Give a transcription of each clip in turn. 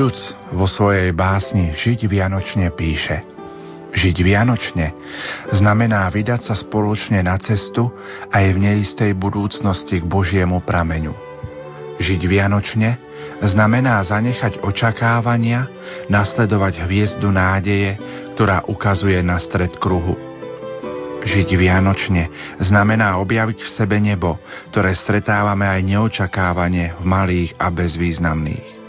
Štuc vo svojej básni Žiť vianočne píše Žiť vianočne znamená vydať sa spoločne na cestu aj v neistej budúcnosti k Božiemu prameňu. Žiť vianočne znamená zanechať očakávania, nasledovať hviezdu nádeje, ktorá ukazuje na stred kruhu. Žiť vianočne znamená objaviť v sebe nebo, ktoré stretávame aj neočakávane v malých a bezvýznamných.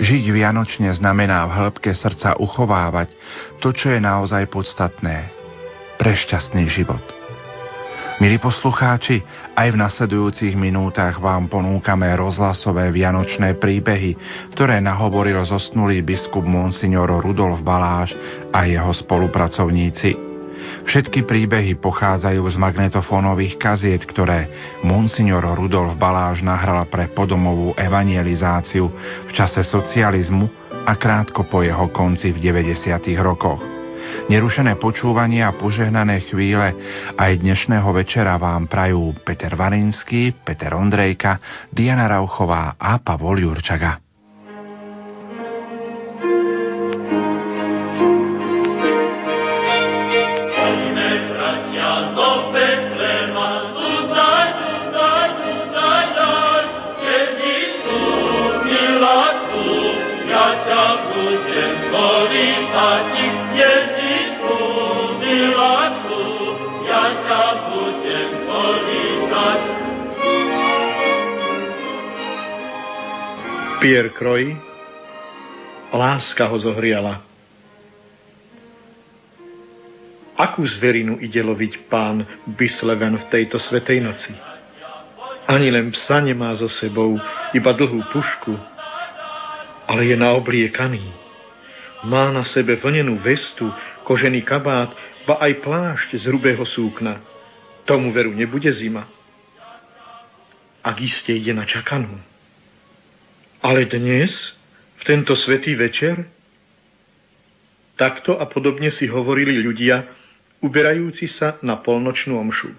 Žiť vianočne znamená v hĺbke srdca uchovávať to, čo je naozaj podstatné. Pre šťastný život. Milí poslucháči, aj v nasledujúcich minútach vám ponúkame rozhlasové vianočné príbehy, ktoré nahovoril zosnulý biskup Monsignor Rudolf Baláš a jeho spolupracovníci. Všetky príbehy pochádzajú z magnetofónových kaziet, ktoré monsignor Rudolf Baláš nahral pre podomovú evangelizáciu v čase socializmu a krátko po jeho konci v 90. rokoch. Nerušené počúvanie a požehnané chvíle aj dnešného večera vám prajú Peter Valinský, Peter Ondrejka, Diana Rauchová a Pavol Jurčaga. Pierre Croy, láska ho zohriala. Akú zverinu ide loviť pán Bisleven v tejto svetej noci? Ani len psa nemá so sebou, iba dlhú pušku, ale je naobliekaný. Má na sebe vlnenú vestu, kožený kabát, ba aj plášť z hrubého súkna. Tomu veru nebude zima. Ak iste ide na čakanú. Ale dnes, v tento svetý večer, takto a podobne si hovorili ľudia, uberajúci sa na polnočnú omšu.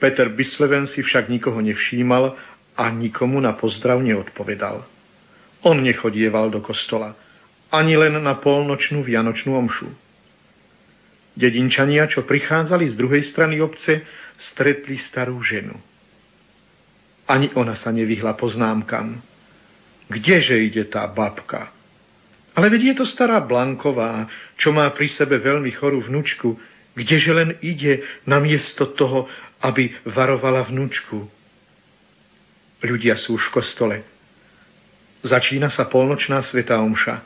Peter Bisleven si však nikoho nevšímal a nikomu na pozdrav neodpovedal. On nechodieval do kostola, ani len na polnočnú vianočnú omšu. Dedinčania, čo prichádzali z druhej strany obce, stretli starú ženu. Ani ona sa nevyhla poznámkam. Kdeže ide tá babka? Ale veď je to stará Blanková, čo má pri sebe veľmi chorú vnúčku, kdeže len ide namiesto toho, aby varovala vnúčku. Ľudia sú už v kostole. Začína sa polnočná sveta omša.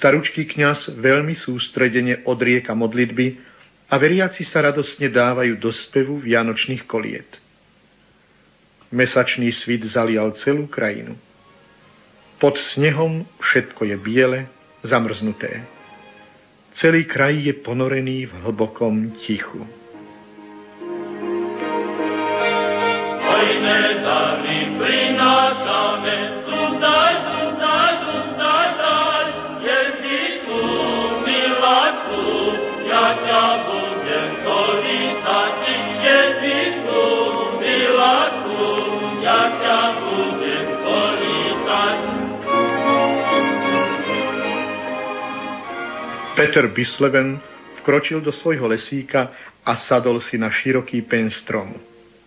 Staručký kňaz veľmi sústredene odrieka modlitby a veriaci sa radostne dávajú do spevu vianočných koliet. Mesačný svit zalial celú krajinu. Pod snehom všetko je biele, zamrznuté. Celý kraj je ponorený v hlbokom tichu. Peter Bisleven vkročil do svojho lesíka a sadol si na široký pen stromu.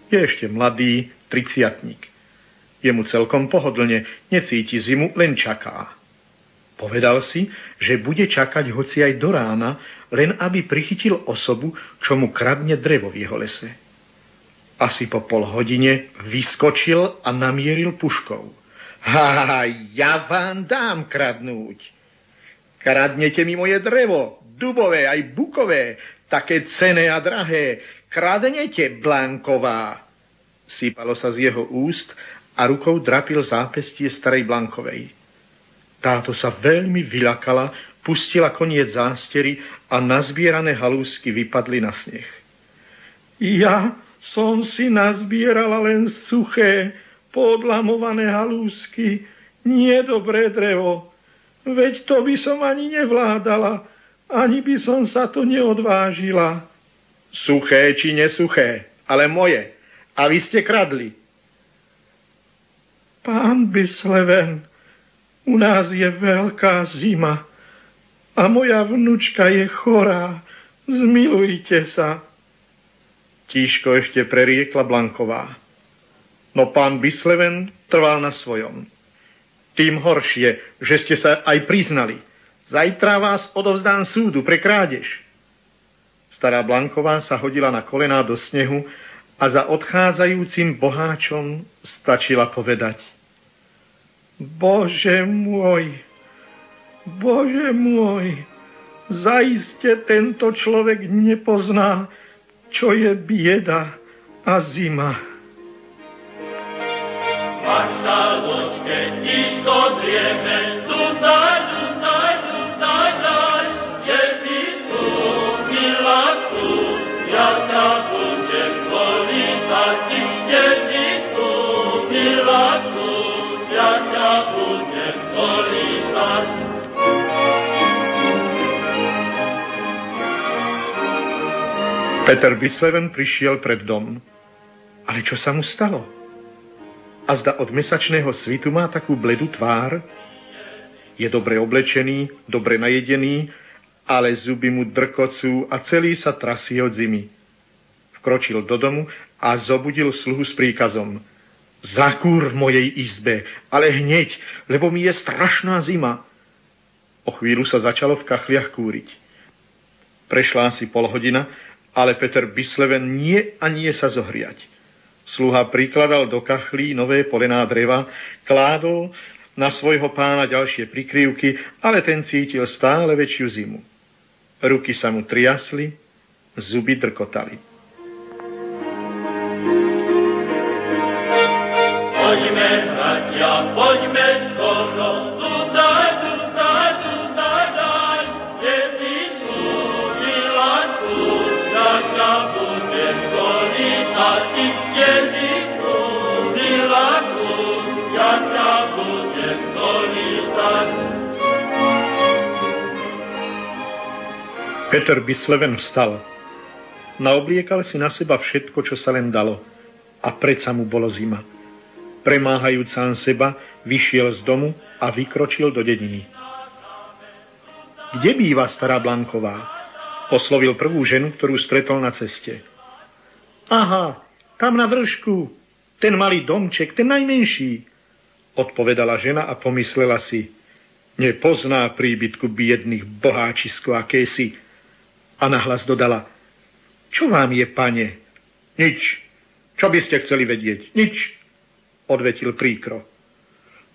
Je ešte mladý, triciatník. Je mu celkom pohodlne, necíti zimu, len čaká. Povedal si, že bude čakať hoci aj do rána, len aby prichytil osobu, čo mu kradne drevo v jeho lese. Asi po pol hodine vyskočil a namieril puškou. Ha, ja vám dám kradnúť. Kradnete mi moje drevo, dubové aj bukové, také cené a drahé. Kradnete, Blanková. Sípalo sa z jeho úst a rukou drapil zápestie starej Blankovej. Táto sa veľmi vylakala, pustila koniec zástery a nazbierané halúsky vypadli na sneh. Ja som si nazbierala len suché, podlamované halúsky, nie dobré drevo. Veď to by som ani nevládala, ani by som sa to neodvážila. Suché či nesuché, ale moje. A vy ste kradli. Pán Bisleven, U nás je veľká zima a moja vnúčka je chorá. Zmilujte sa. Tížko ešte preriekla Blanková. No pán Bisleven trval na svojom. Tým horšie, že ste sa aj priznali. Zajtra vás odovzdám súdu pre krádež. Stará Blanková sa hodila na kolená do snehu a za odchádzajúcim boháčom stačila povedať – Bože môj, Bože môj, zaiste tento človek nepozná, čo je bieda a zima. Peter Bisleven prišiel pred dom. Ale čo sa mu stalo? A zda od mesačného svitu má takú bledú tvár? Je dobre oblečený, dobre najedený, ale zuby mu drkocú a celý sa trasí od zimy. Vkročil do domu a zobudil sluhu s príkazom – Zakúr v mojej izbe, ale hneď, lebo mi je strašná zima. O chvíľu sa začalo v kachliach kúriť. Prešla asi pol hodina, ale Peter Bisleven nie a nie sa zohriať. Sluha prikladal do kachlí nové polená dreva, kládol na svojho pána ďalšie prikryvky, ale ten cítil stále väčšiu zimu. Ruky sa mu triasli, zuby drkotali. Poďme, bratia, poďme Peter Bisleven vstal. Naobliekal si na seba všetko, čo sa len dalo. A predsa mu bolo zima premáhajúc sám seba, vyšiel z domu a vykročil do dediny. Kde býva stará Blanková? Oslovil prvú ženu, ktorú stretol na ceste. Aha, tam na vršku, ten malý domček, ten najmenší, odpovedala žena a pomyslela si. Nepozná príbytku biedných boháčisko akési. A nahlas dodala. Čo vám je, pane? Nič. Čo by ste chceli vedieť? Nič odvetil príkro.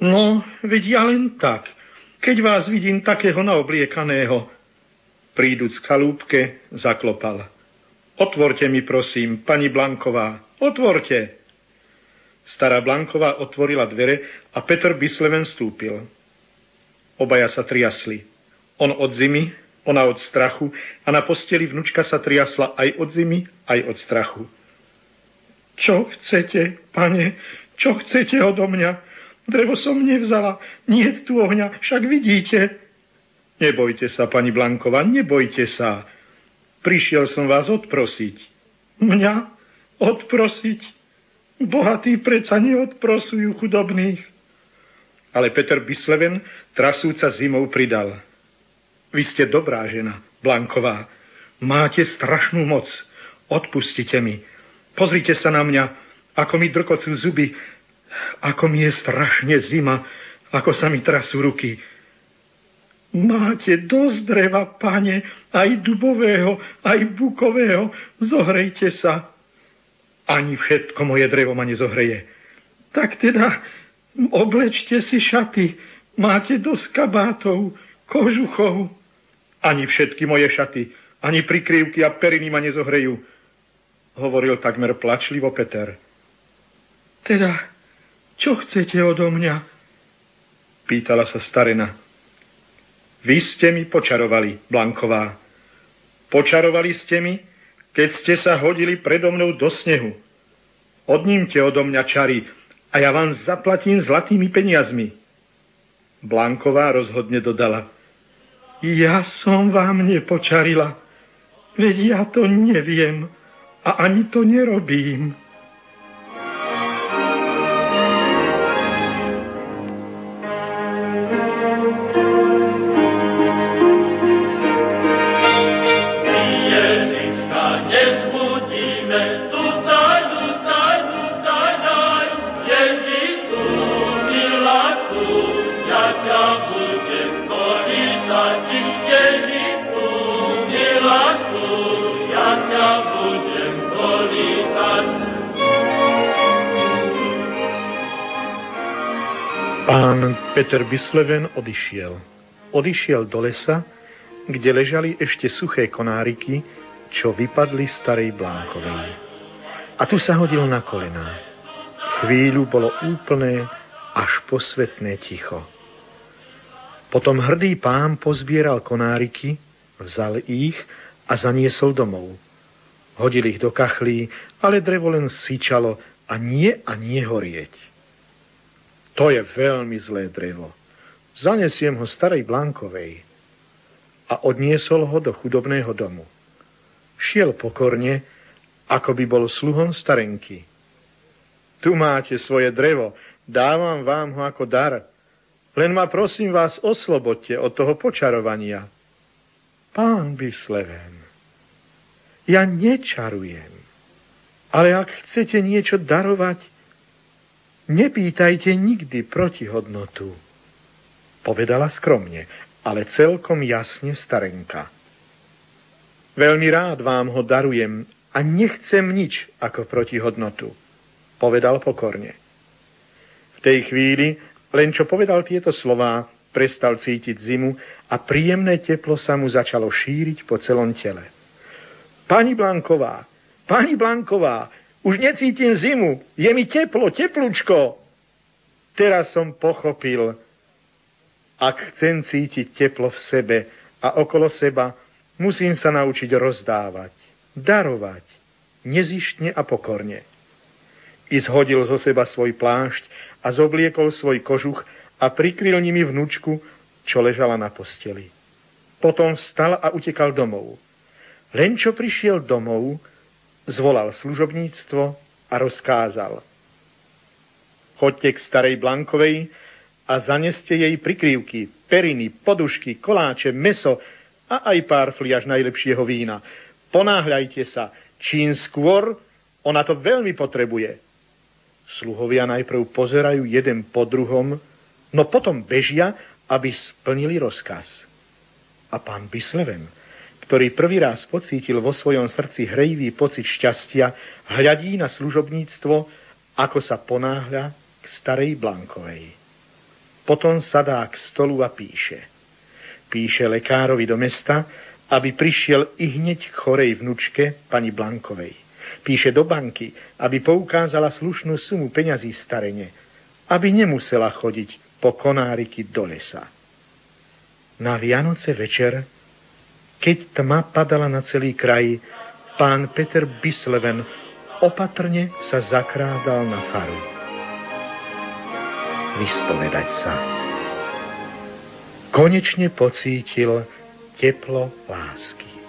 No, veď ja len tak, keď vás vidím takého naobliekaného. Príduc k kalúbke, zaklopal. Otvorte mi, prosím, pani Blanková, otvorte. Stará Blanková otvorila dvere a Petr Bisleven stúpil. Obaja sa triasli. On od zimy, ona od strachu a na posteli vnučka sa triasla aj od zimy, aj od strachu. Čo chcete, pane? Čo chcete odo mňa? Drevo som nevzala, nie tu ohňa, však vidíte. Nebojte sa, pani Blankova, nebojte sa. Prišiel som vás odprosiť. Mňa? Odprosiť? Bohatí predsa neodprosujú chudobných. Ale Peter Bisleven, trasúca zimou, pridal. Vy ste dobrá žena, Blanková. Máte strašnú moc. Odpustite mi. Pozrite sa na mňa ako mi drkocú zuby, ako mi je strašne zima, ako sa mi trasú ruky. Máte dosť dreva, pane, aj dubového, aj bukového, zohrejte sa. Ani všetko moje drevo ma nezohreje. Tak teda oblečte si šaty, máte dosť kabátov, kožuchov. Ani všetky moje šaty, ani prikryvky a periny ma nezohrejú, hovoril takmer plačlivo Peter. Teda, čo chcete odo mňa? Pýtala sa starena. Vy ste mi počarovali, Blanková. Počarovali ste mi, keď ste sa hodili predo mnou do snehu. Odnímte odo mňa čary a ja vám zaplatím zlatými peniazmi. Blanková rozhodne dodala. Ja som vám nepočarila, veď ja to neviem a ani to nerobím. Peter Bysleven odišiel. Odišiel do lesa, kde ležali ešte suché konáriky, čo vypadli starej Blánkovej. A tu sa hodil na kolená. Chvíľu bolo úplné, až posvetné ticho. Potom hrdý pán pozbieral konáriky, vzal ich a zaniesol domov. Hodil ich do kachlí, ale drevo len syčalo a nie a nie horieť. To je veľmi zlé drevo. Zanesiem ho starej Blankovej. A odniesol ho do chudobného domu. Šiel pokorne, ako by bol sluhom starenky. Tu máte svoje drevo, dávam vám ho ako dar. Len ma prosím vás oslobodte od toho počarovania. Pán Bysleven, ja nečarujem, ale ak chcete niečo darovať, Nepýtajte nikdy protihodnotu, povedala skromne, ale celkom jasne starenka. Veľmi rád vám ho darujem a nechcem nič ako protihodnotu, povedal pokorne. V tej chvíli, len čo povedal tieto slová, prestal cítiť zimu a príjemné teplo sa mu začalo šíriť po celom tele. Pani Blanková, pani Blanková, už necítim zimu, je mi teplo, teplúčko. Teraz som pochopil, ak chcem cítiť teplo v sebe a okolo seba, musím sa naučiť rozdávať, darovať, nezištne a pokorne. I zhodil zo seba svoj plášť a zobliekol svoj kožuch a prikryl nimi vnúčku, čo ležala na posteli. Potom vstal a utekal domov. Len čo prišiel domov, zvolal služobníctvo a rozkázal. Choďte k starej Blankovej a zaneste jej prikrývky, periny, podušky, koláče, meso a aj pár fliaž najlepšieho vína. Ponáhľajte sa, čím skôr ona to veľmi potrebuje. Sluhovia najprv pozerajú jeden po druhom, no potom bežia, aby splnili rozkaz. A pán Bysleven ktorý prvý raz pocítil vo svojom srdci hrejivý pocit šťastia, hľadí na služobníctvo, ako sa ponáhľa k starej Blankovej. Potom sadá k stolu a píše. Píše lekárovi do mesta, aby prišiel i hneď k chorej vnučke pani Blankovej. Píše do banky, aby poukázala slušnú sumu peňazí starene, aby nemusela chodiť po konáriky do lesa. Na Vianoce večer keď tma padala na celý kraj, pán Peter Bisleven opatrne sa zakrádal na faru. Vyspovedať sa. Konečne pocítil teplo lásky.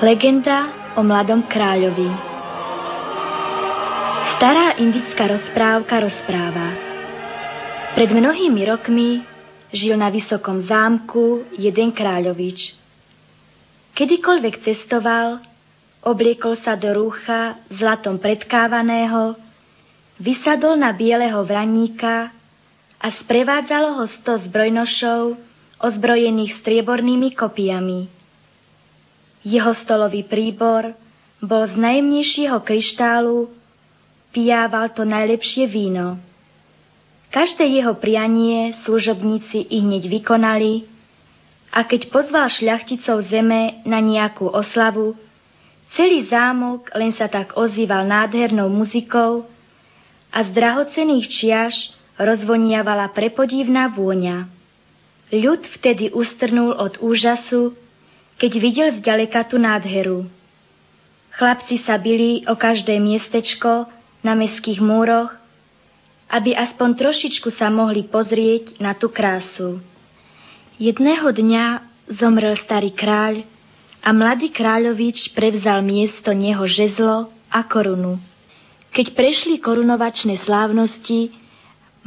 Legenda o mladom kráľovi Stará indická rozprávka rozpráva. Pred mnohými rokmi žil na vysokom zámku jeden kráľovič. Kedykoľvek cestoval, obliekol sa do rúcha zlatom predkávaného, vysadol na bieleho vraníka a sprevádzalo ho sto zbrojnošov ozbrojených striebornými kopiami. Jeho stolový príbor bol z najjemnejšieho kryštálu, pijával to najlepšie víno. Každé jeho prianie služobníci i hneď vykonali a keď pozval šľachticov zeme na nejakú oslavu, celý zámok len sa tak ozýval nádhernou muzikou a z drahocených čiaž rozvoniavala prepodívna vôňa. Ľud vtedy ustrnul od úžasu keď videl zďaleka tú nádheru. Chlapci sa bili o každé miestečko na meských múroch, aby aspoň trošičku sa mohli pozrieť na tú krásu. Jedného dňa zomrel starý kráľ a mladý kráľovič prevzal miesto neho žezlo a korunu. Keď prešli korunovačné slávnosti,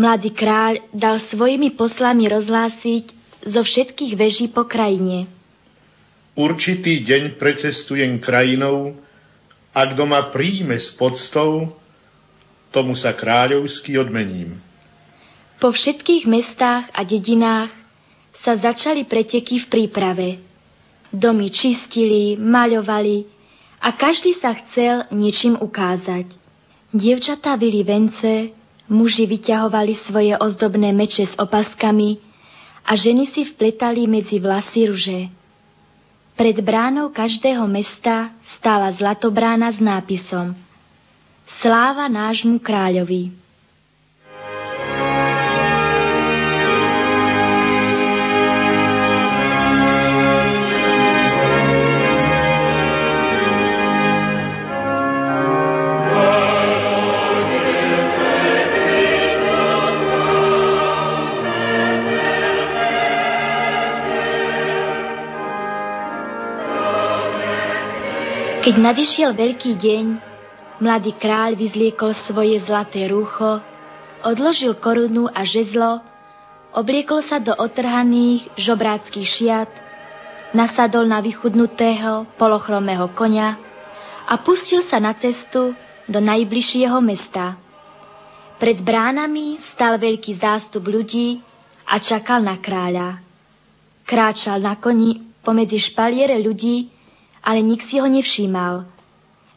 mladý kráľ dal svojimi poslami rozhlásiť zo všetkých veží po krajine – Určitý deň precestujem krajinou a kto ma príjme s podstou, tomu sa kráľovsky odmením. Po všetkých mestách a dedinách sa začali preteky v príprave. Domy čistili, maľovali a každý sa chcel niečím ukázať. Dievčatá vyli vence, muži vyťahovali svoje ozdobné meče s opaskami a ženy si vpletali medzi vlasy ruže. Pred bránou každého mesta stála zlatobrána s nápisom Sláva nášmu kráľovi. Keď nadišiel veľký deň, mladý kráľ vyzliekol svoje zlaté rúcho, odložil korunu a žezlo, obliekol sa do otrhaných žobráckých šiat, nasadol na vychudnutého polochromého konia a pustil sa na cestu do najbližšieho mesta. Pred bránami stal veľký zástup ľudí a čakal na kráľa. Kráčal na koni pomedzi špaliere ľudí, ale nik si ho nevšímal.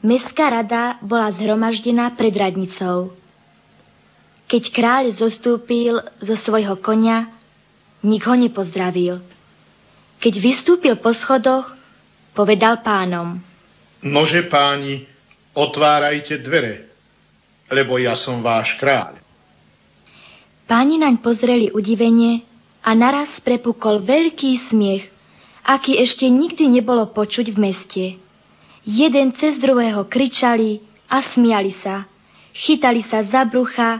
Mestská rada bola zhromaždená pred radnicou. Keď kráľ zostúpil zo svojho konia, nik ho nepozdravil. Keď vystúpil po schodoch, povedal pánom. Nože páni, otvárajte dvere, lebo ja som váš kráľ. Páni naň pozreli udivenie a naraz prepukol veľký smiech aký ešte nikdy nebolo počuť v meste. Jeden cez druhého kričali a smiali sa, chytali sa za brucha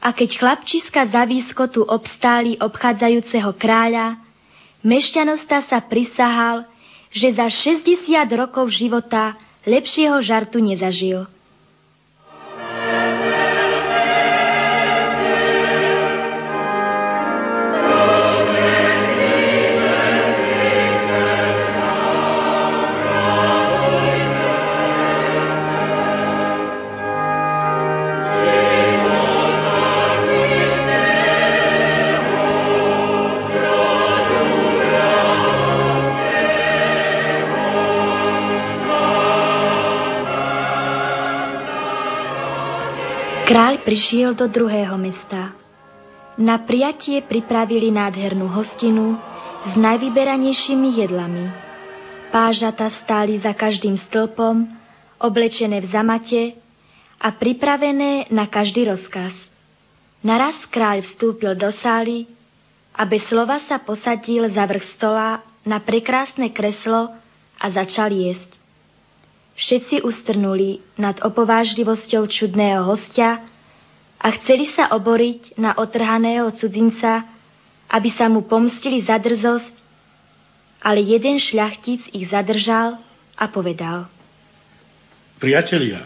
a keď chlapčiska za výskotu obstáli obchádzajúceho kráľa, mešťanosta sa prisahal, že za 60 rokov života lepšieho žartu nezažil. Kráľ prišiel do druhého mesta. Na prijatie pripravili nádhernú hostinu s najvyberanejšími jedlami. Pážata stáli za každým stĺpom, oblečené v zamate a pripravené na každý rozkaz. Naraz kráľ vstúpil do sály a bez slova sa posadil za vrch stola na prekrásne kreslo a začal jesť. Všetci ustrnuli nad opovážlivosťou čudného hostia a chceli sa oboriť na otrhaného cudzinca, aby sa mu pomstili za drzosť, ale jeden šľachtic ich zadržal a povedal. Priatelia,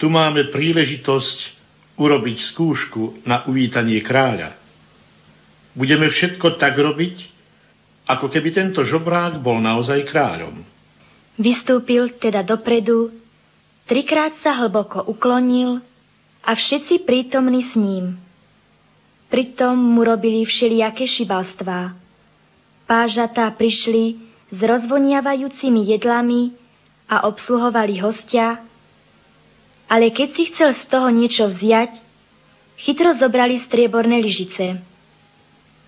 tu máme príležitosť urobiť skúšku na uvítanie kráľa. Budeme všetko tak robiť, ako keby tento žobrák bol naozaj kráľom. Vystúpil teda dopredu, trikrát sa hlboko uklonil a všetci prítomní s ním. Pritom mu robili všelijaké šibalstvá. Pážatá prišli s rozvoniavajúcimi jedlami a obsluhovali hostia, ale keď si chcel z toho niečo vziať, chytro zobrali strieborné lyžice.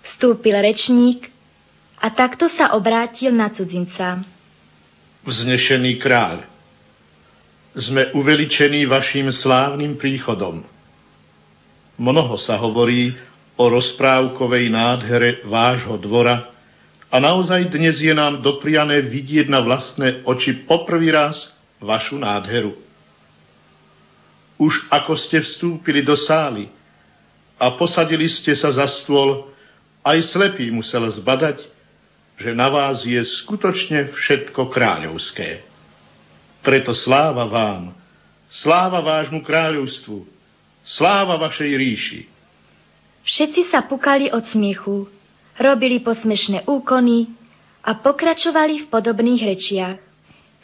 Vstúpil rečník a takto sa obrátil na cudzinca. Vznešený kráľ, sme uveličení vašim slávnym príchodom. Mnoho sa hovorí o rozprávkovej nádhere vášho dvora a naozaj dnes je nám dopriané vidieť na vlastné oči poprvý raz vašu nádheru. Už ako ste vstúpili do sály a posadili ste sa za stôl, aj slepý musel zbadať, že na vás je skutočne všetko kráľovské. Preto sláva vám, sláva vášmu kráľovstvu, sláva vašej ríši. Všetci sa pukali od smiechu, robili posmešné úkony a pokračovali v podobných rečiach.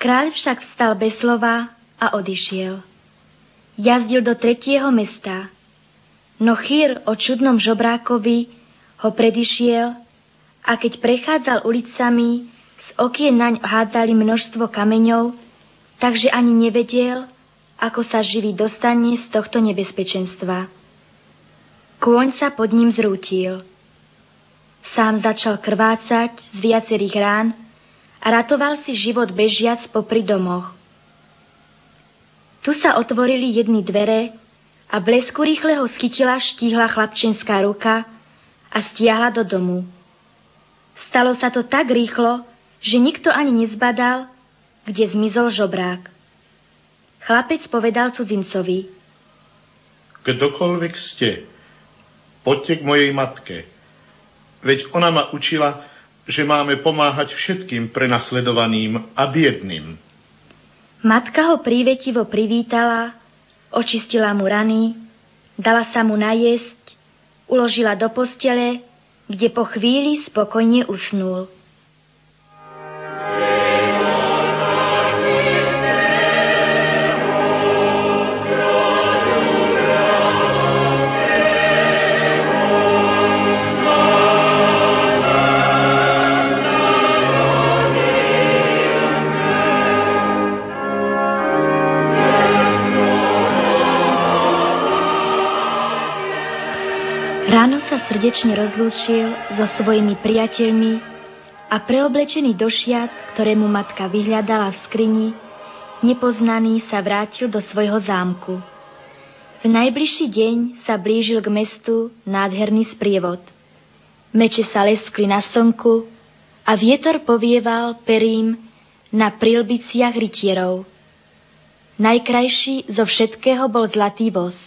Kráľ však vstal bez slova a odišiel. Jazdil do tretieho mesta, no chýr o čudnom žobrákovi ho predišiel a keď prechádzal ulicami, z okien naň hádzali množstvo kameňov, takže ani nevedel, ako sa živý dostane z tohto nebezpečenstva. Kôň sa pod ním zrútil. Sám začal krvácať z viacerých rán a ratoval si život bežiac popri domoch. Tu sa otvorili jedny dvere a blesku rýchleho schytila štíhla chlapčenská ruka a stiahla do domu. Stalo sa to tak rýchlo, že nikto ani nezbadal, kde zmizol žobrák. Chlapec povedal cudzincovi. Kdokoľvek ste, poďte k mojej matke. Veď ona ma učila, že máme pomáhať všetkým prenasledovaným a biedným. Matka ho prívetivo privítala, očistila mu rany, dala sa mu najesť, uložila do postele, kde po chvíli spokojne usnul. Srdečne rozlúčil so svojimi priateľmi a preoblečený do šiat, ktoré mu matka vyhľadala v skrini, nepoznaný sa vrátil do svojho zámku. V najbližší deň sa blížil k mestu nádherný sprievod. Meče sa leskli na slnku a vietor povieval perím na prilbiciach rytierov. Najkrajší zo všetkého bol zlatý voz,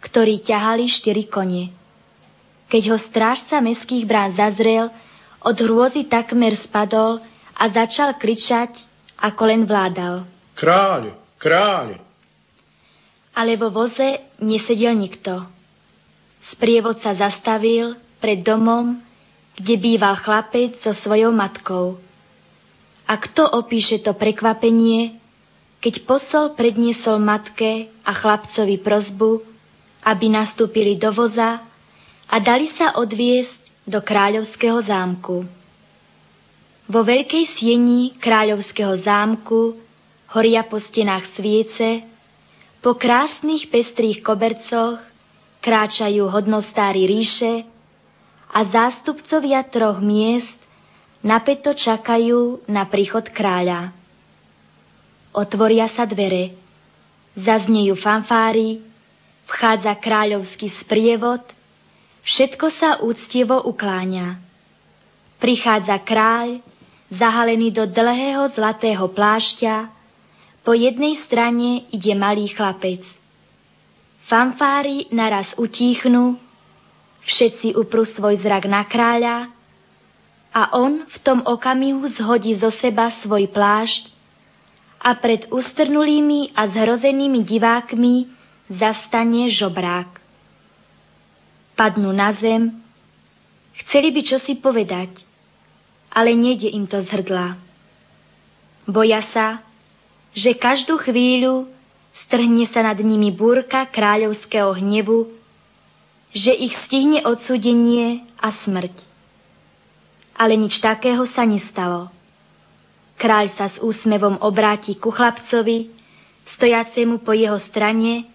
ktorý ťahali štyri kone. Keď ho strážca meských brán zazrel, od hrôzy takmer spadol a začal kričať, ako len vládal. Kráľ, kráľ! Ale vo voze nesedel nikto. Sprievod sa zastavil pred domom, kde býval chlapec so svojou matkou. A kto opíše to prekvapenie, keď posol predniesol matke a chlapcovi prozbu, aby nastúpili do voza a dali sa odviesť do kráľovského zámku. Vo veľkej sieni kráľovského zámku horia po stenách sviece, po krásnych pestrých kobercoch kráčajú hodnostári ríše a zástupcovia troch miest napeto čakajú na príchod kráľa. Otvoria sa dvere, zaznejú fanfári, vchádza kráľovský sprievod – Všetko sa úctivo ukláňa. Prichádza kráľ, zahalený do dlhého zlatého plášťa, po jednej strane ide malý chlapec. Fanfári naraz utíchnu, všetci uprú svoj zrak na kráľa a on v tom okamihu zhodí zo seba svoj plášť a pred ustrnulými a zhrozenými divákmi zastane žobrák. Padnú na zem, chceli by čosi povedať, ale nejde im to z hrdla. Boja sa, že každú chvíľu strhne sa nad nimi búrka kráľovského hnevu, že ich stihne odsudenie a smrť. Ale nič takého sa nestalo. Kráľ sa s úsmevom obráti ku chlapcovi, stojacemu po jeho strane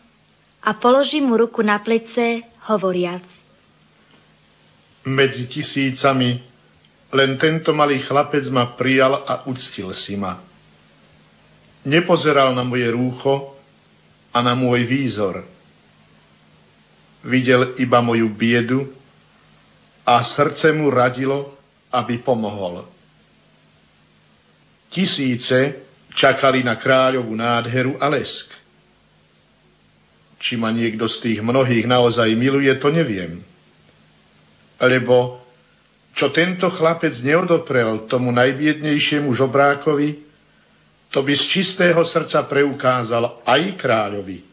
a položí mu ruku na plece, hovoriac. Medzi tisícami len tento malý chlapec ma prijal a uctil si ma. Nepozeral na moje rúcho a na môj výzor. Videl iba moju biedu a srdce mu radilo, aby pomohol. Tisíce čakali na kráľovú nádheru a lesk. Či ma niekto z tých mnohých naozaj miluje, to neviem. Lebo čo tento chlapec neodoprel tomu najbiednejšiemu žobrákovi, to by z čistého srdca preukázal aj kráľovi.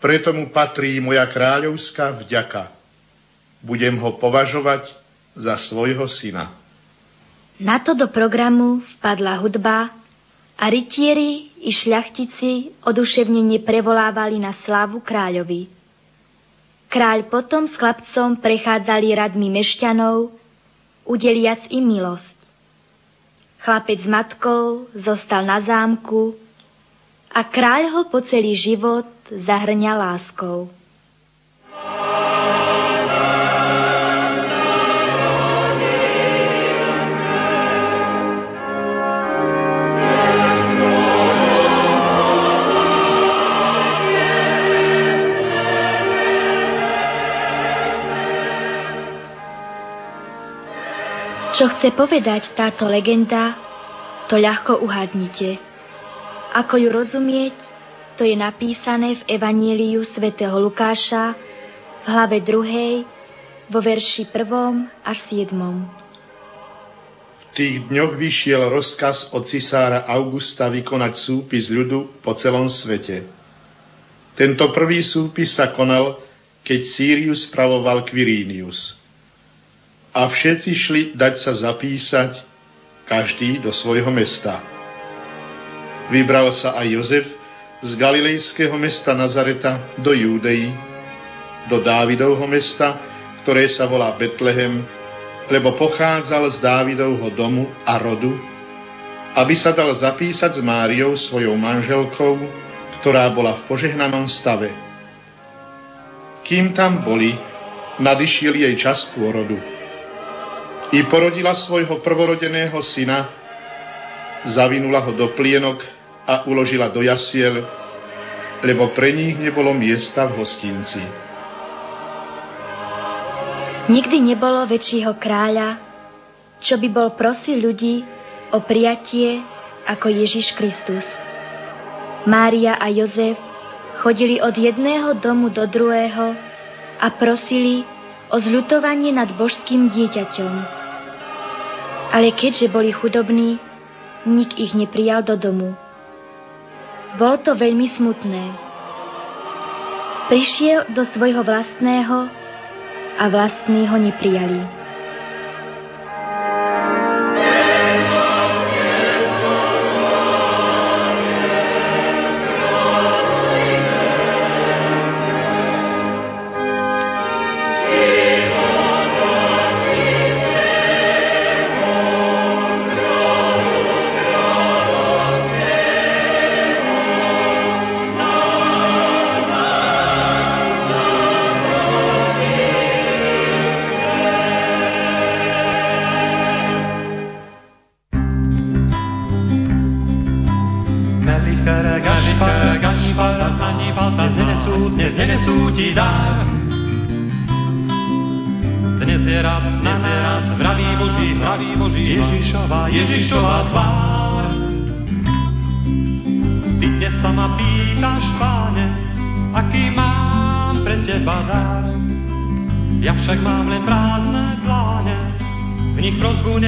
Preto mu patrí moja kráľovská vďaka. Budem ho považovať za svojho syna. Na to do programu vpadla hudba a rytieri i šľachtici oduševnene prevolávali na slávu kráľovi. Kráľ potom s chlapcom prechádzali radmi mešťanov, udeliac im milosť. Chlapec s matkou zostal na zámku a kráľ ho po celý život zahrňa láskou. Čo chce povedať táto legenda, to ľahko uhadnite. Ako ju rozumieť, to je napísané v Evanieliu svätého Lukáša v hlave 2. vo verši 1. až 7. V tých dňoch vyšiel rozkaz od cisára Augusta vykonať súpis ľudu po celom svete. Tento prvý súpis sa konal, keď Sirius spravoval Quirinius a všetci šli dať sa zapísať, každý do svojho mesta. Vybral sa aj Jozef z galilejského mesta Nazareta do Júdei, do Dávidovho mesta, ktoré sa volá Betlehem, lebo pochádzal z Dávidovho domu a rodu, aby sa dal zapísať s Máriou svojou manželkou, ktorá bola v požehnanom stave. Kým tam boli, nadišiel jej čas pôrodu i porodila svojho prvorodeného syna, zavinula ho do plienok a uložila do jasiel, lebo pre nich nebolo miesta v hostinci. Nikdy nebolo väčšieho kráľa, čo by bol prosil ľudí o prijatie ako Ježiš Kristus. Mária a Jozef chodili od jedného domu do druhého a prosili o zľutovanie nad božským dieťaťom. Ale keďže boli chudobní, nik ich neprijal do domu. Bolo to veľmi smutné. Prišiel do svojho vlastného a vlastní ho neprijali.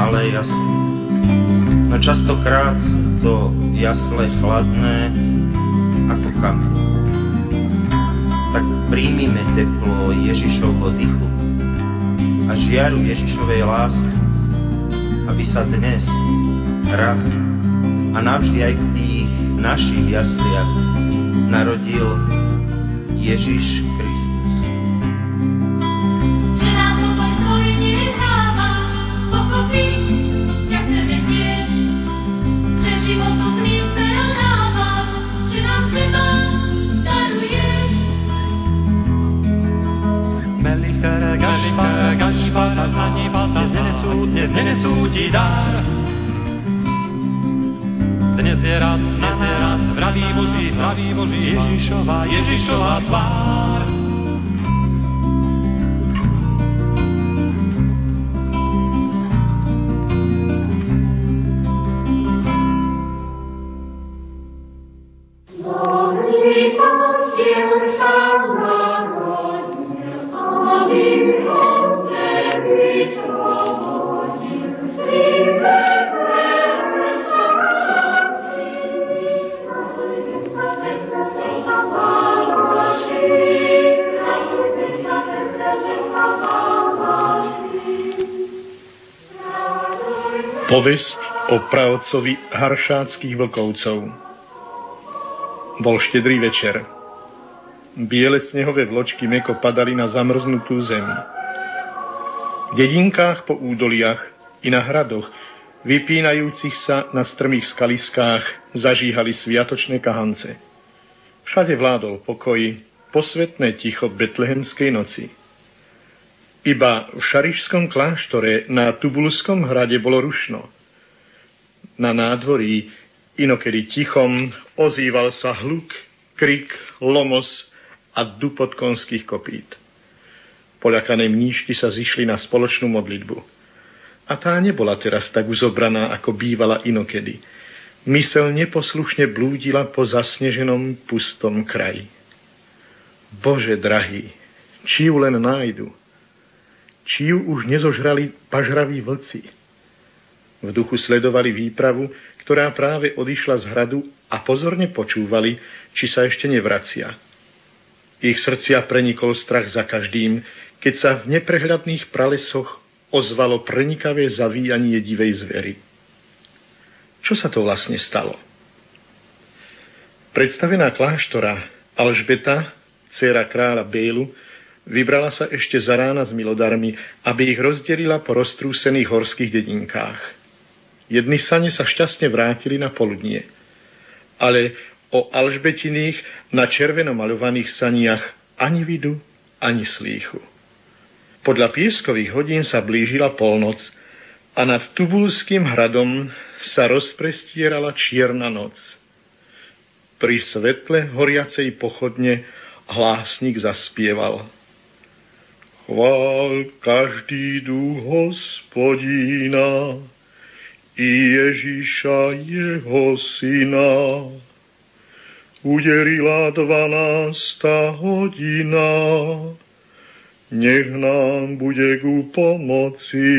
malé jasle. No častokrát sú to jasle chladné ako kameň. Tak príjmime teplo Ježišovho dychu a žiaru Ježišovej lásky, aby sa dnes, raz a navždy aj v tých našich jasliach narodil Ježiš Povesť o pravcovi haršáckých vlkovcov. Bol štedrý večer. Biele snehové vločky meko padali na zamrznutú zem. V dedinkách po údoliach i na hradoch, vypínajúcich sa na strmých skaliskách, zažíhali sviatočné kahance. Všade vládol pokoj, posvetné ticho betlehemskej noci. Iba v šarišskom kláštore na Tubulskom hrade bolo rušno. Na nádvorí inokedy tichom ozýval sa hluk, krik, lomos a dupot konských kopít. Poľakané mníšky sa zišli na spoločnú modlitbu. A tá nebola teraz tak uzobraná, ako bývala inokedy. Mysel neposlušne blúdila po zasneženom pustom kraji. Bože drahý, či ju len nájdu – či ju už nezožrali pažraví vlci. V duchu sledovali výpravu, ktorá práve odišla z hradu a pozorne počúvali, či sa ešte nevracia. Ich srdcia prenikol strach za každým, keď sa v neprehľadných pralesoch ozvalo prenikavé zavíjanie divej zvery. Čo sa to vlastne stalo? Predstavená kláštora Alžbeta, dcera kráľa Bélu, Vybrala sa ešte za rána s milodarmi, aby ich rozdelila po roztrúsených horských dedinkách. Jedni sane sa šťastne vrátili na poludnie, ale o Alžbetiných na červeno malovaných saniach ani vidu, ani slíchu. Podľa pieskových hodín sa blížila polnoc a nad Tubulským hradom sa rozprestierala čierna noc. Pri svetle horiacej pochodne hlásnik zaspieval – Chvál každý duch hospodína i Ježíša jeho syna. Uderila dvanásta hodina, nech nám bude ku pomoci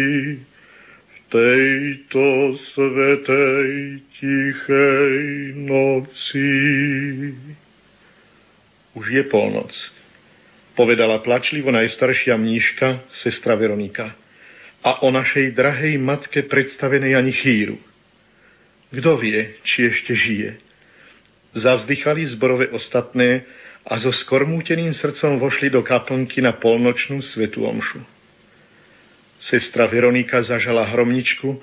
v tejto svetej tichej noci. Už je polnoc povedala plačlivo najstaršia mníška, sestra Veronika. A o našej drahej matke predstavenej ani chýru. Kto vie, či ešte žije? Zavzdychali zborové ostatné a so skormúteným srdcom vošli do kaplnky na polnočnú svetú omšu. Sestra Veronika zažala hromničku,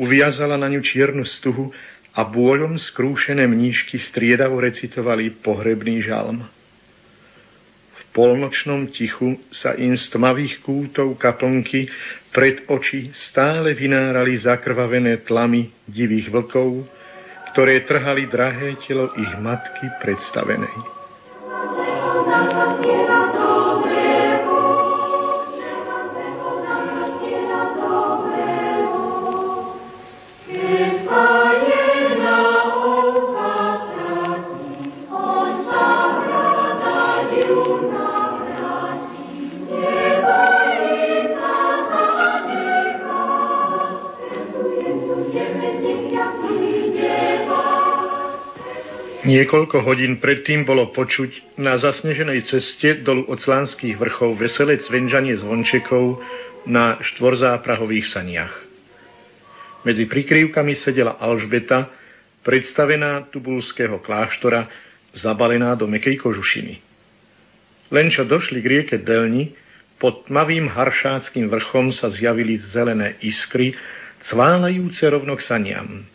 uviazala na ňu čiernu stuhu a bôľom skrúšené mníšky striedavo recitovali pohrebný žalm polnočnom tichu sa im z tmavých kútov kaplnky pred oči stále vynárali zakrvavené tlamy divých vlkov, ktoré trhali drahé telo ich matky predstavenej. Niekoľko hodín predtým bolo počuť na zasneženej ceste dolu od Slánských vrchov veselé cvenžanie zvončekov na štvorzáprahových saniach. Medzi prikrývkami sedela Alžbeta, predstavená tubulského kláštora, zabalená do mekej kožušiny. Len čo došli k rieke Delni, pod tmavým haršáckým vrchom sa zjavili zelené iskry, cválajúce rovno k saniam.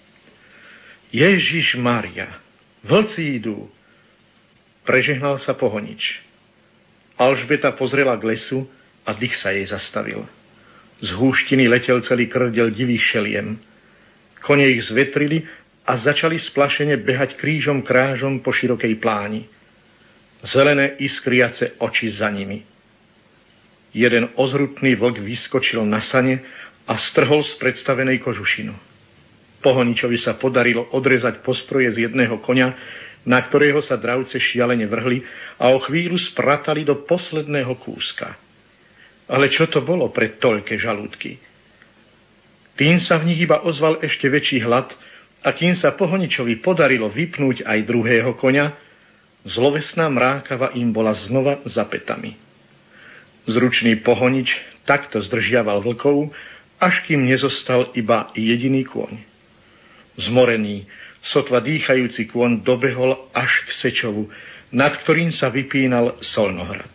Ježiš Maria, Vlci idú. Prežehnal sa pohonič. Alžbeta pozrela k lesu a dých sa jej zastavil. Z húštiny letel celý krdel divých šeliem. Kone ich zvetrili a začali splašene behať krížom krážom po širokej pláni. Zelené iskriace oči za nimi. Jeden ozrutný vlk vyskočil na sane a strhol z predstavenej kožušinu. Pohoničovi sa podarilo odrezať postroje z jedného konia, na ktorého sa dravce šialene vrhli a o chvíľu spratali do posledného kúska. Ale čo to bolo pre toľké žalúdky? Tým sa v nich iba ozval ešte väčší hlad a kým sa pohoničovi podarilo vypnúť aj druhého konia, zlovesná mrákava im bola znova za petami. Zručný pohonič takto zdržiaval vlkov, až kým nezostal iba jediný kôň. Zmorený, sotva dýchajúci kôň dobehol až k Sečovu, nad ktorým sa vypínal Solnohrad.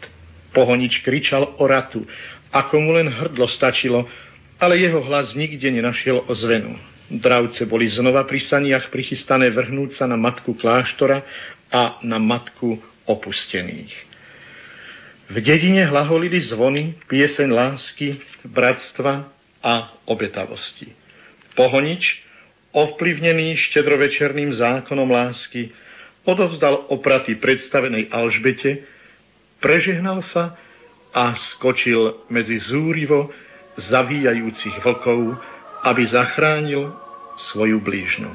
Pohonič kričal o ratu, ako mu len hrdlo stačilo, ale jeho hlas nikde nenašiel ozvenu. Dravce boli znova pri saniach prichystané vrhnúť sa na matku kláštora a na matku opustených. V dedine hlaholili zvony, pieseň lásky, bratstva a obetavosti. Pohonič, ovplyvnený štedrovečerným zákonom lásky, odovzdal opraty predstavenej Alžbete, prežehnal sa a skočil medzi zúrivo zavíjajúcich vlkov, aby zachránil svoju blížnu.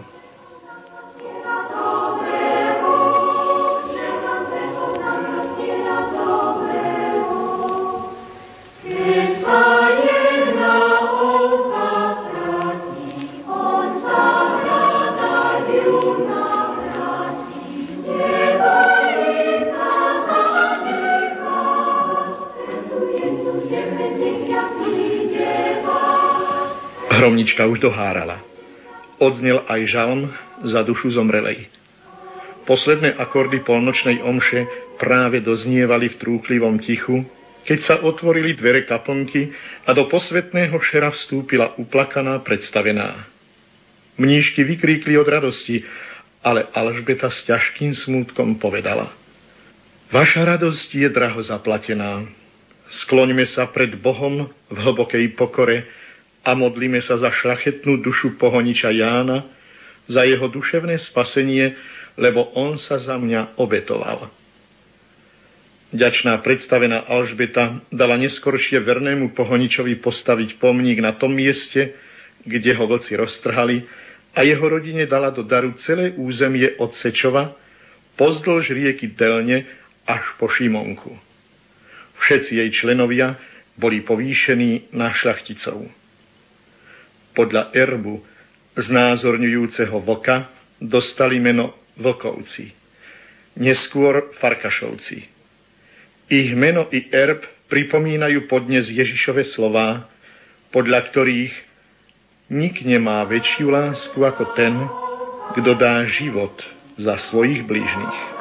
Hromnička už dohárala. Odznel aj žalm za dušu zomrelej. Posledné akordy polnočnej omše práve doznievali v trúchlivom tichu, keď sa otvorili dvere kaplnky a do posvetného šera vstúpila uplakaná predstavená. Mníšky vykríkli od radosti, ale Alžbeta s ťažkým smútkom povedala. Vaša radosť je draho zaplatená. Skloňme sa pred Bohom v hlbokej pokore, a modlíme sa za šlachetnú dušu pohoniča Jána, za jeho duševné spasenie, lebo on sa za mňa obetoval. Ďačná predstavená Alžbeta dala neskoršie vernému pohoničovi postaviť pomník na tom mieste, kde ho vlci roztrhali a jeho rodine dala do daru celé územie od Sečova, pozdĺž rieky Delne až po Šimonku. Všetci jej členovia boli povýšení na šlachticov podľa erbu znázorňujúceho voka dostali meno Vlkovci, neskôr Farkašovci. Ich meno i erb pripomínajú podnes Ježišove slová, podľa ktorých nik nemá väčšiu lásku ako ten, kto dá život za svojich blížnych.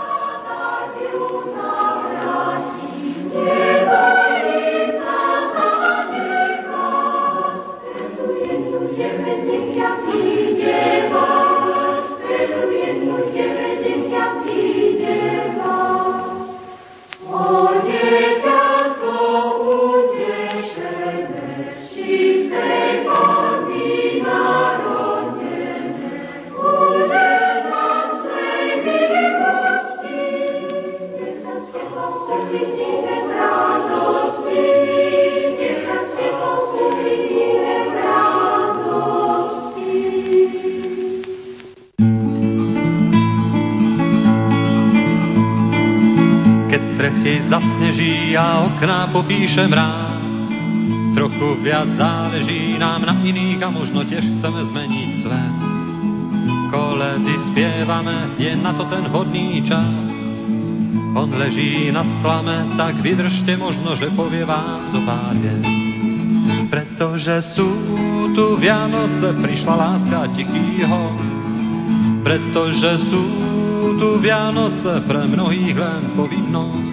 Okná popíše mráz. Trochu viac záleží nám na iných a možno tiež chceme zmeniť svet. koledy spievame, je na to ten hodný čas. On leží na slame, tak vydržte možno, že povie vám zo pár. Pretože sú tu Vianoce, prišla láska tichý host. Pretože sú tu Vianoce, pre mnohých len povinnosť.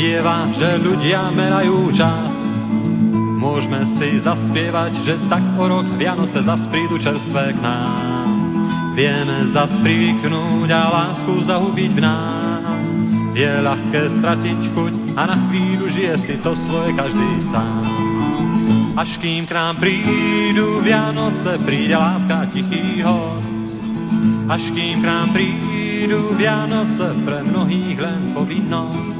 Chodieva, že ľudia merajú čas. Môžeme si zaspievať, že tak o rok Vianoce zas prídu čerstvé k nám. Vieme zas privyknúť a lásku zahubiť v nás. Je ľahké stratiť chuť a na chvíľu žije si to svoje každý sám. Až kým k nám prídu Vianoce, príde láska tichý host. Až kým k nám prídu Vianoce, pre mnohých len povinnosť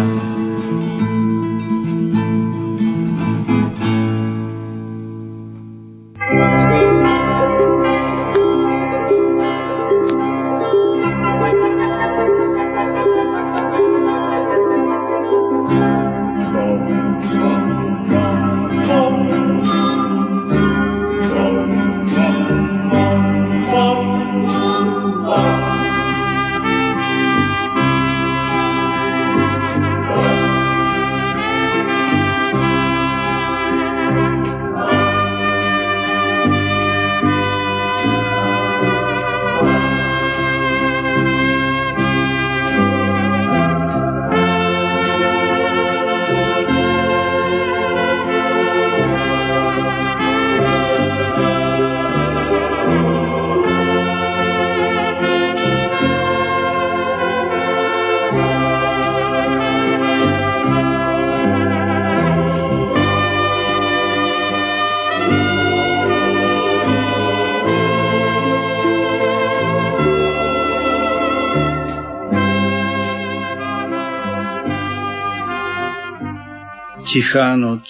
Tichá noc,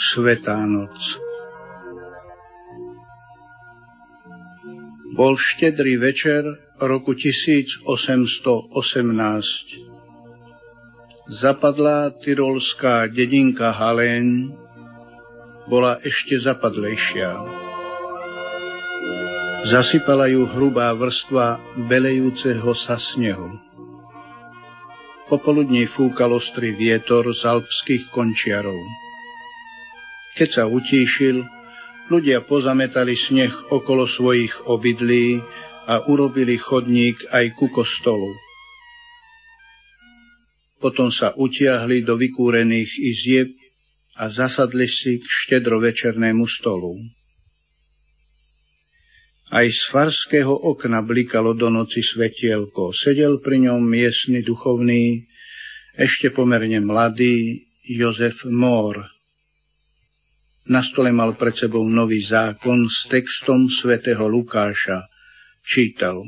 svetá noc. Bol štedrý večer roku 1818. Zapadlá tyrolská dedinka Halén bola ešte zapadlejšia. Zasypala ju hrubá vrstva belejúceho sa snehu. Popoludní fúkal ostrý vietor z alpských končiarov. Keď sa utíšil, ľudia pozametali sneh okolo svojich obydlí a urobili chodník aj ku kostolu. Potom sa utiahli do vykúrených izieb a zasadli si k štedrovečernému stolu. Aj z farského okna blikalo do noci svetielko. Sedel pri ňom miestny duchovný, ešte pomerne mladý Jozef Mór. Na stole mal pred sebou nový zákon s textom svätého Lukáša. Čítal.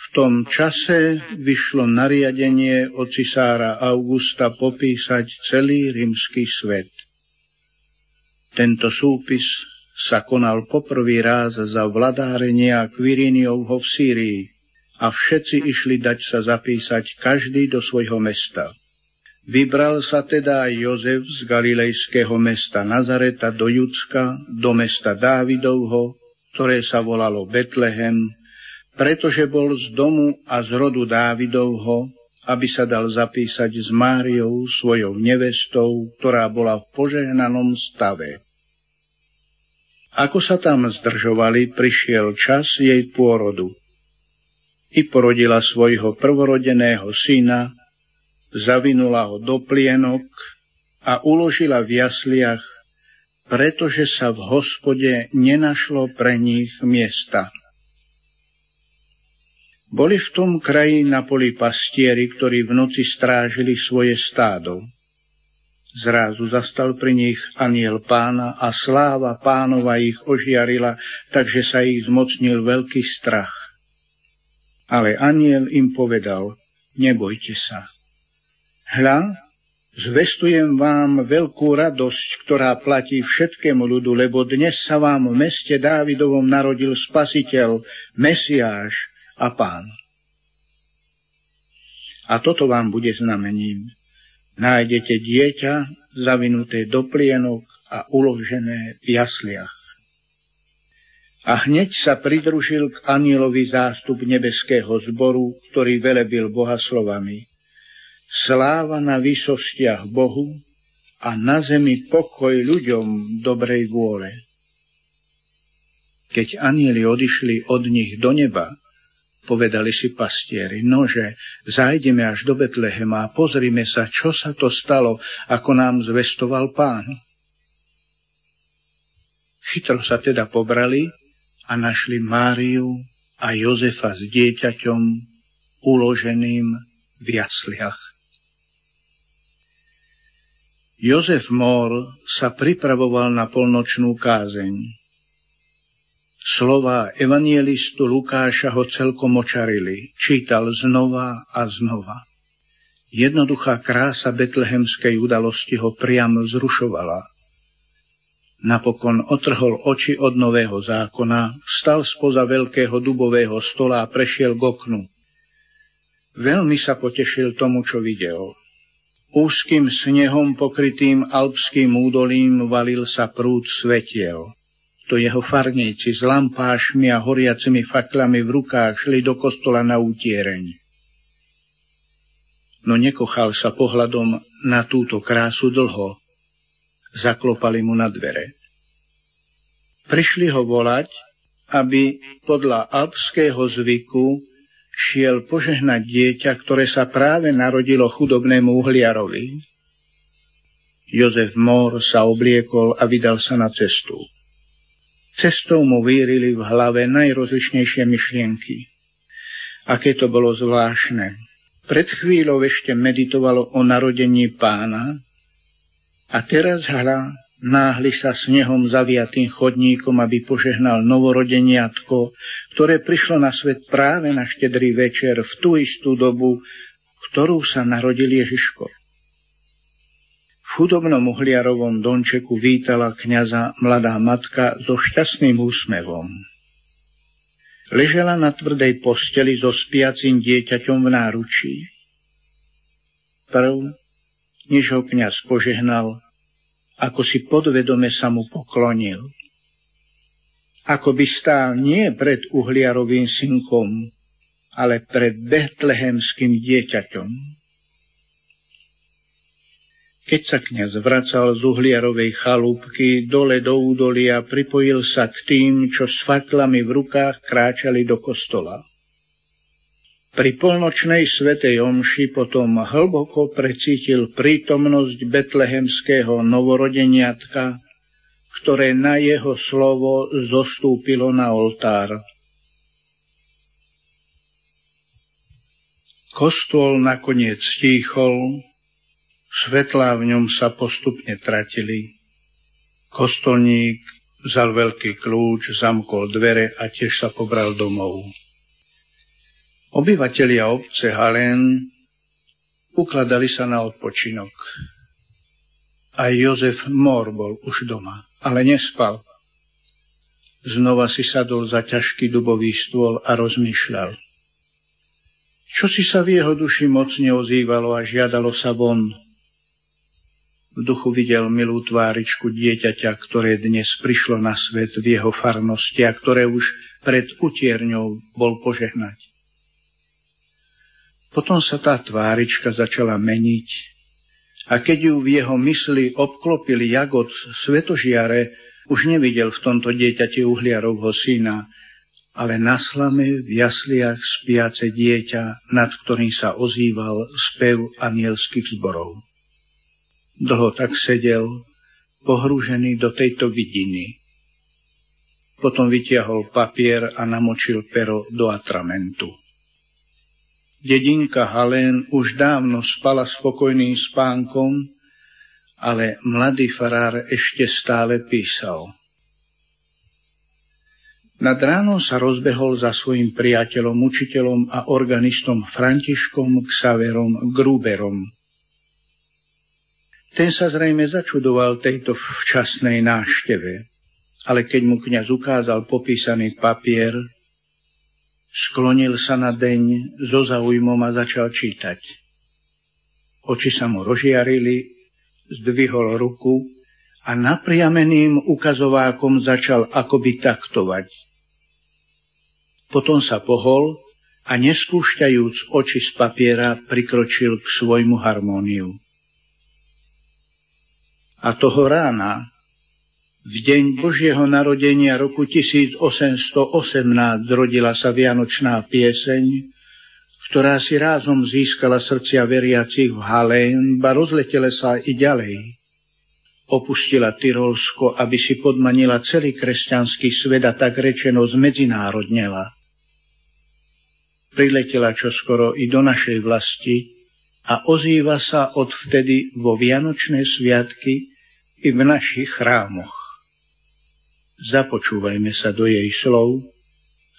V tom čase vyšlo nariadenie od cisára Augusta popísať celý rímsky svet. Tento súpis sa konal poprvý raz za vladárenia Quiriniovho v Sýrii a všetci išli dať sa zapísať každý do svojho mesta. Vybral sa teda Jozef z galilejského mesta Nazareta do Judska, do mesta Dávidovho, ktoré sa volalo Betlehem, pretože bol z domu a z rodu Dávidovho, aby sa dal zapísať s Máriou, svojou nevestou, ktorá bola v požehnanom stave. Ako sa tam zdržovali, prišiel čas jej pôrodu. I porodila svojho prvorodeného syna, zavinula ho do plienok a uložila v jasliach, pretože sa v hospode nenašlo pre nich miesta. Boli v tom kraji na poli pastieri, ktorí v noci strážili svoje stádo. Zrázu zastal pri nich aniel pána a sláva pánova ich ožiarila, takže sa ich zmocnil veľký strach. Ale aniel im povedal, nebojte sa. Hľa, zvestujem vám veľkú radosť, ktorá platí všetkému ľudu, lebo dnes sa vám v meste Dávidovom narodil Spasiteľ, Mesiáš a Pán. A toto vám bude znamením nájdete dieťa zavinuté do plienok a uložené v jasliach. A hneď sa pridružil k anielovi zástup nebeského zboru, ktorý velebil Boha slovami. Sláva na vysostiach Bohu a na zemi pokoj ľuďom dobrej vôle. Keď anieli odišli od nich do neba, povedali si pastieri, nože, zajdeme až do Betlehema a pozrime sa, čo sa to stalo, ako nám zvestoval pán. Chytro sa teda pobrali a našli Máriu a Jozefa s dieťaťom uloženým v jasliach. Jozef Mór sa pripravoval na polnočnú kázeň. Slova evanielistu Lukáša ho celkom očarili. Čítal znova a znova. Jednoduchá krása betlehemskej udalosti ho priam zrušovala. Napokon otrhol oči od nového zákona, stal spoza veľkého dubového stola a prešiel k oknu. Veľmi sa potešil tomu, čo videl. Úzkým snehom pokrytým alpským údolím valil sa prúd svetiel to jeho farníci s lampášmi a horiacimi faklami v rukách šli do kostola na útiereň. No nekochal sa pohľadom na túto krásu dlho. Zaklopali mu na dvere. Prišli ho volať, aby podľa alpského zvyku šiel požehnať dieťa, ktoré sa práve narodilo chudobnému uhliarovi. Jozef Mór sa obliekol a vydal sa na cestu. Cestou mu vírili v hlave najrozličnejšie myšlienky. Aké to bolo zvláštne. Pred chvíľou ešte meditovalo o narodení pána a teraz hľa náhli sa snehom zaviatým chodníkom, aby požehnal novorodeniatko, ktoré prišlo na svet práve na štedrý večer v tú istú dobu, ktorú sa narodil Ježiško chudobnom uhliarovom domčeku vítala kňaza mladá matka so šťastným úsmevom. Ležela na tvrdej posteli so spiacím dieťaťom v náručí. Prv, než ho kňaz požehnal, ako si podvedome sa mu poklonil. Ako by stál nie pred uhliarovým synkom, ale pred betlehemským dieťaťom. Keď sa kniaz vracal z uhliarovej chalúbky dole do údolia, pripojil sa k tým, čo s faklami v rukách kráčali do kostola. Pri polnočnej svetej omši potom hlboko precítil prítomnosť betlehemského novorodeniatka, ktoré na jeho slovo zostúpilo na oltár. Kostol nakoniec stíchol, Svetlá v ňom sa postupne tratili. Kostolník vzal veľký kľúč, zamkol dvere a tiež sa pobral domov. Obyvatelia obce Halen ukladali sa na odpočinok. Aj Jozef Mor bol už doma, ale nespal. Znova si sadol za ťažký dubový stôl a rozmýšľal. Čo si sa v jeho duši mocne ozývalo a žiadalo sa von, duchu videl milú tváričku dieťaťa, ktoré dnes prišlo na svet v jeho farnosti a ktoré už pred utierňou bol požehnať. Potom sa tá tvárička začala meniť a keď ju v jeho mysli obklopili jagod svetožiare, už nevidel v tomto dieťati uhliarovho syna, ale na slame v jasliach spiace dieťa, nad ktorým sa ozýval spev anielských zborov. Dlho tak sedel, pohrúžený do tejto vidiny. Potom vytiahol papier a namočil pero do atramentu. Dedinka Halén už dávno spala spokojným spánkom ale mladý farár ešte stále písal. Nad ráno sa rozbehol za svojim priateľom, učiteľom a organistom Františkom Xaverom Gruberom. Ten sa zrejme začudoval tejto včasnej nášteve, ale keď mu kňaz ukázal popísaný papier, sklonil sa na deň so zaujmom a začal čítať. Oči sa mu rozžiarili, zdvihol ruku a napriameným ukazovákom začal akoby taktovať – potom sa pohol a nespúšťajúc oči z papiera prikročil k svojmu harmóniu. A toho rána, v deň Božieho narodenia roku 1818 rodila sa Vianočná pieseň, ktorá si rázom získala srdcia veriacich v Halén, ba rozletele sa i ďalej. Opustila Tyrolsko, aby si podmanila celý kresťanský svet a tak rečeno zmedzinárodnela priletela čoskoro i do našej vlasti a ozýva sa odvtedy vo Vianočné sviatky i v našich chrámoch. Započúvajme sa do jej slov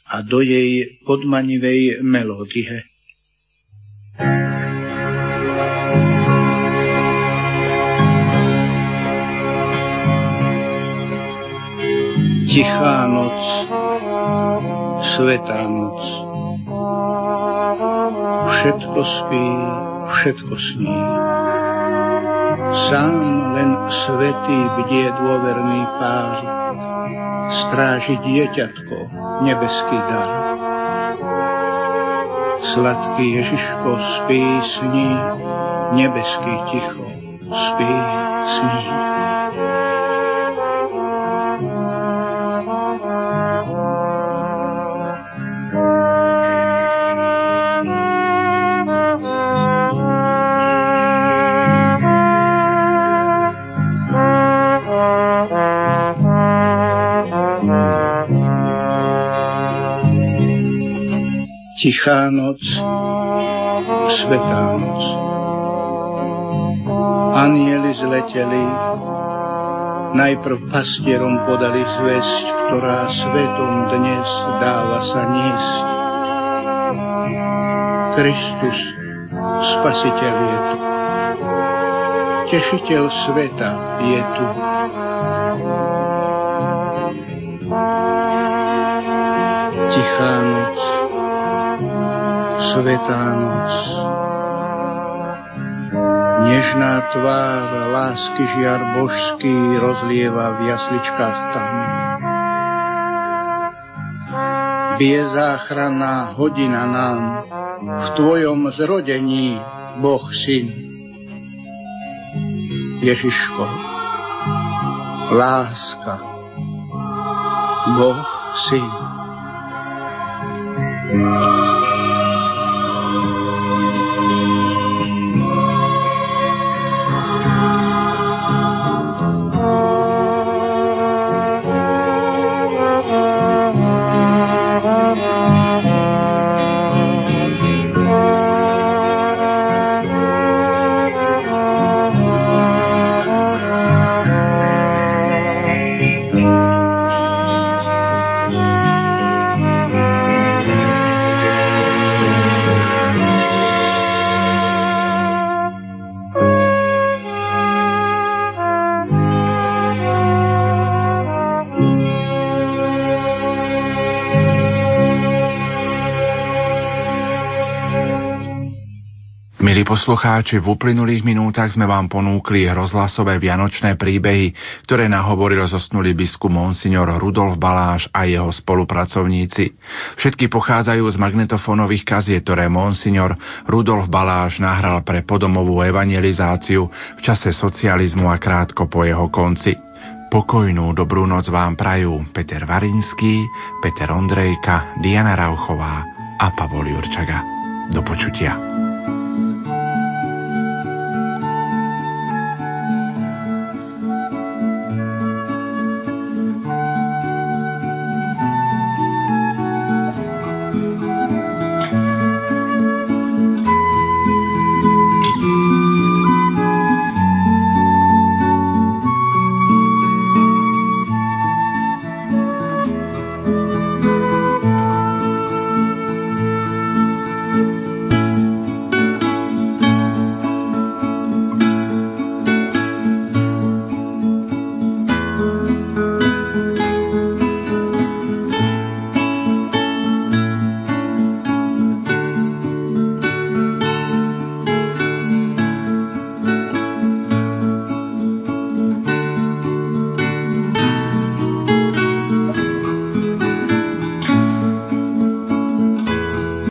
a do jej podmanivej melódie. Tichá noc, svetá noc, Všetko spí, všetko sní. Sám len svetý bdie dôverný pár, stráži dieťatko, nebeský dar. Sladký Ježiško spí, sní, nebeský ticho, spí, sní. Tichá noc, svetá noc. Anieli zleteli, najprv pastierom podali zväzť, ktorá svetom dnes dáva sa niesť. Kristus, Spasiteľ je tu. Tešiteľ sveta je tu. Tichá noc, svetá noc. Nežná tvár lásky žiar božský rozlieva v jasličkách tam. Bie záchranná hodina nám v tvojom zrodení, Boh Syn. Ježiško, láska, Boh Syn. Poslucháči, v uplynulých minútach sme vám ponúkli rozhlasové vianočné príbehy, ktoré nahovoril zosnulý biskup Monsignor Rudolf Baláš a jeho spolupracovníci. Všetky pochádzajú z magnetofónových kaziet, ktoré Monsignor Rudolf Baláš nahral pre podomovú evangelizáciu v čase socializmu a krátko po jeho konci. Pokojnú dobrú noc vám prajú Peter Varinský, Peter Ondrejka, Diana Rauchová a Pavol Jurčaga. Do počutia.